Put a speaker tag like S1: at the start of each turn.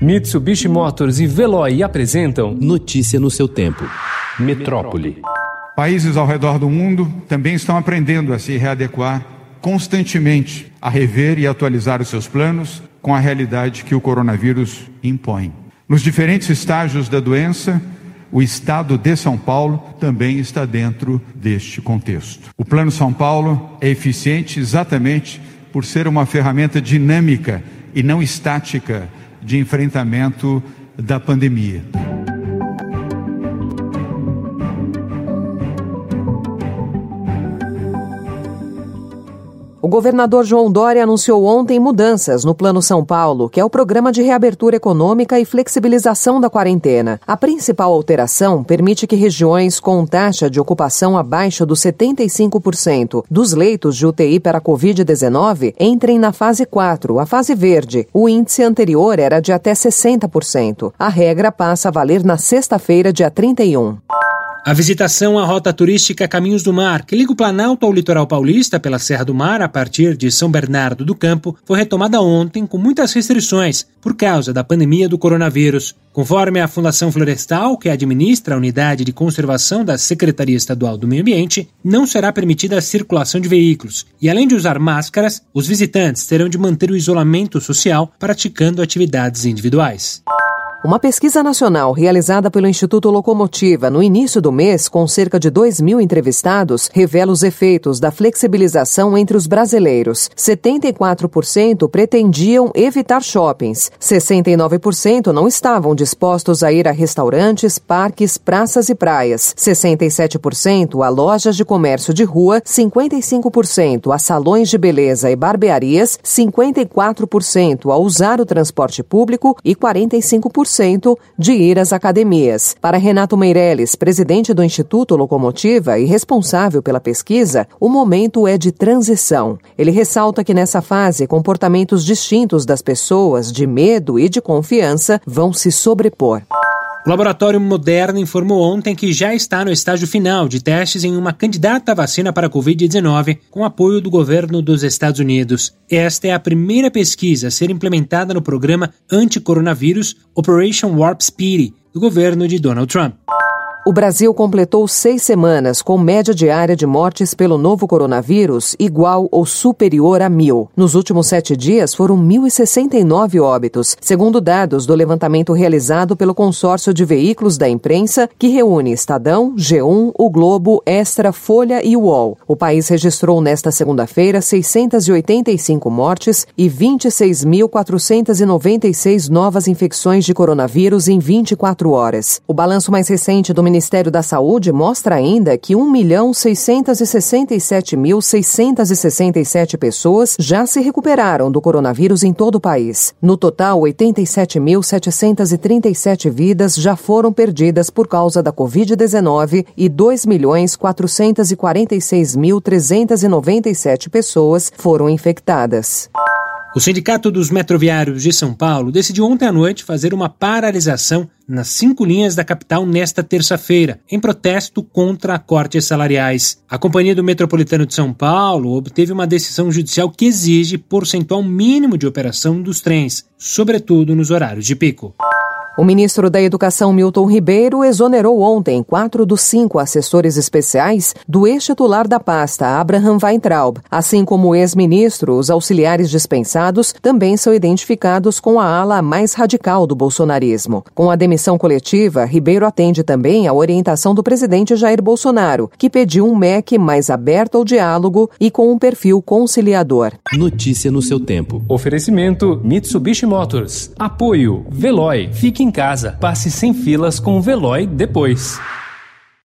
S1: Mitsubishi Motors e Veloy apresentam
S2: Notícia no seu tempo. Metrópole.
S3: Países ao redor do mundo também estão aprendendo a se readequar constantemente, a rever e atualizar os seus planos com a realidade que o coronavírus impõe. Nos diferentes estágios da doença, o estado de São Paulo também está dentro deste contexto. O Plano São Paulo é eficiente exatamente por ser uma ferramenta dinâmica e não estática de enfrentamento da pandemia.
S4: Governador João Dória anunciou ontem mudanças no Plano São Paulo, que é o programa de reabertura econômica e flexibilização da quarentena. A principal alteração permite que regiões com taxa de ocupação abaixo dos 75% dos leitos de UTI para a Covid-19 entrem na fase 4, a fase verde. O índice anterior era de até 60%. A regra passa a valer na sexta-feira, dia 31.
S5: A visitação à rota turística Caminhos do Mar, que liga o Planalto ao litoral paulista pela Serra do Mar a partir de São Bernardo do Campo, foi retomada ontem com muitas restrições por causa da pandemia do coronavírus. Conforme a Fundação Florestal, que administra a unidade de conservação da Secretaria Estadual do Meio Ambiente, não será permitida a circulação de veículos. E além de usar máscaras, os visitantes terão de manter o isolamento social praticando atividades individuais.
S4: Uma pesquisa nacional realizada pelo Instituto Locomotiva no início do mês, com cerca de 2 mil entrevistados, revela os efeitos da flexibilização entre os brasileiros. 74% pretendiam evitar shoppings, 69% não estavam dispostos a ir a restaurantes, parques, praças e praias, 67% a lojas de comércio de rua, 55% a salões de beleza e barbearias, 54% a usar o transporte público e 45% de ir às academias. Para Renato Meirelles, presidente do Instituto Locomotiva e responsável pela pesquisa, o momento é de transição. Ele ressalta que nessa fase, comportamentos distintos das pessoas, de medo e de confiança, vão se sobrepor.
S5: O laboratório Moderna informou ontem que já está no estágio final de testes em uma candidata à vacina para a Covid-19 com apoio do governo dos Estados Unidos. Esta é a primeira pesquisa a ser implementada no programa anti-coronavírus Operation Warp Speed do governo de Donald Trump.
S4: O Brasil completou seis semanas com média diária de mortes pelo novo coronavírus igual ou superior a mil. Nos últimos sete dias foram 1.069 óbitos, segundo dados do levantamento realizado pelo consórcio de veículos da imprensa, que reúne Estadão, G1, O Globo, Extra, Folha e UOL. O país registrou nesta segunda-feira 685 mortes e 26.496 novas infecções de coronavírus em 24 horas. O balanço mais recente do Ministério da Saúde mostra ainda que 1.667.667 pessoas já se recuperaram do coronavírus em todo o país. No total, 87.737 vidas já foram perdidas por causa da Covid-19 e 2.446.397 pessoas foram infectadas.
S5: O Sindicato dos Metroviários de São Paulo decidiu ontem à noite fazer uma paralisação nas cinco linhas da capital nesta terça-feira, em protesto contra cortes salariais. A Companhia do Metropolitano de São Paulo obteve uma decisão judicial que exige percentual mínimo de operação dos trens, sobretudo nos horários de pico.
S4: O ministro da Educação, Milton Ribeiro, exonerou ontem quatro dos cinco assessores especiais do ex-titular da pasta, Abraham Weintraub. Assim como o ex-ministro, os auxiliares dispensados também são identificados com a ala mais radical do bolsonarismo. Com a demissão coletiva, Ribeiro atende também à orientação do presidente Jair Bolsonaro, que pediu um MEC mais aberto ao diálogo e com um perfil conciliador.
S2: Notícia no seu tempo.
S1: Oferecimento Mitsubishi Motors. Apoio Veloy. Fique em casa. Passe sem filas com o Veloy depois.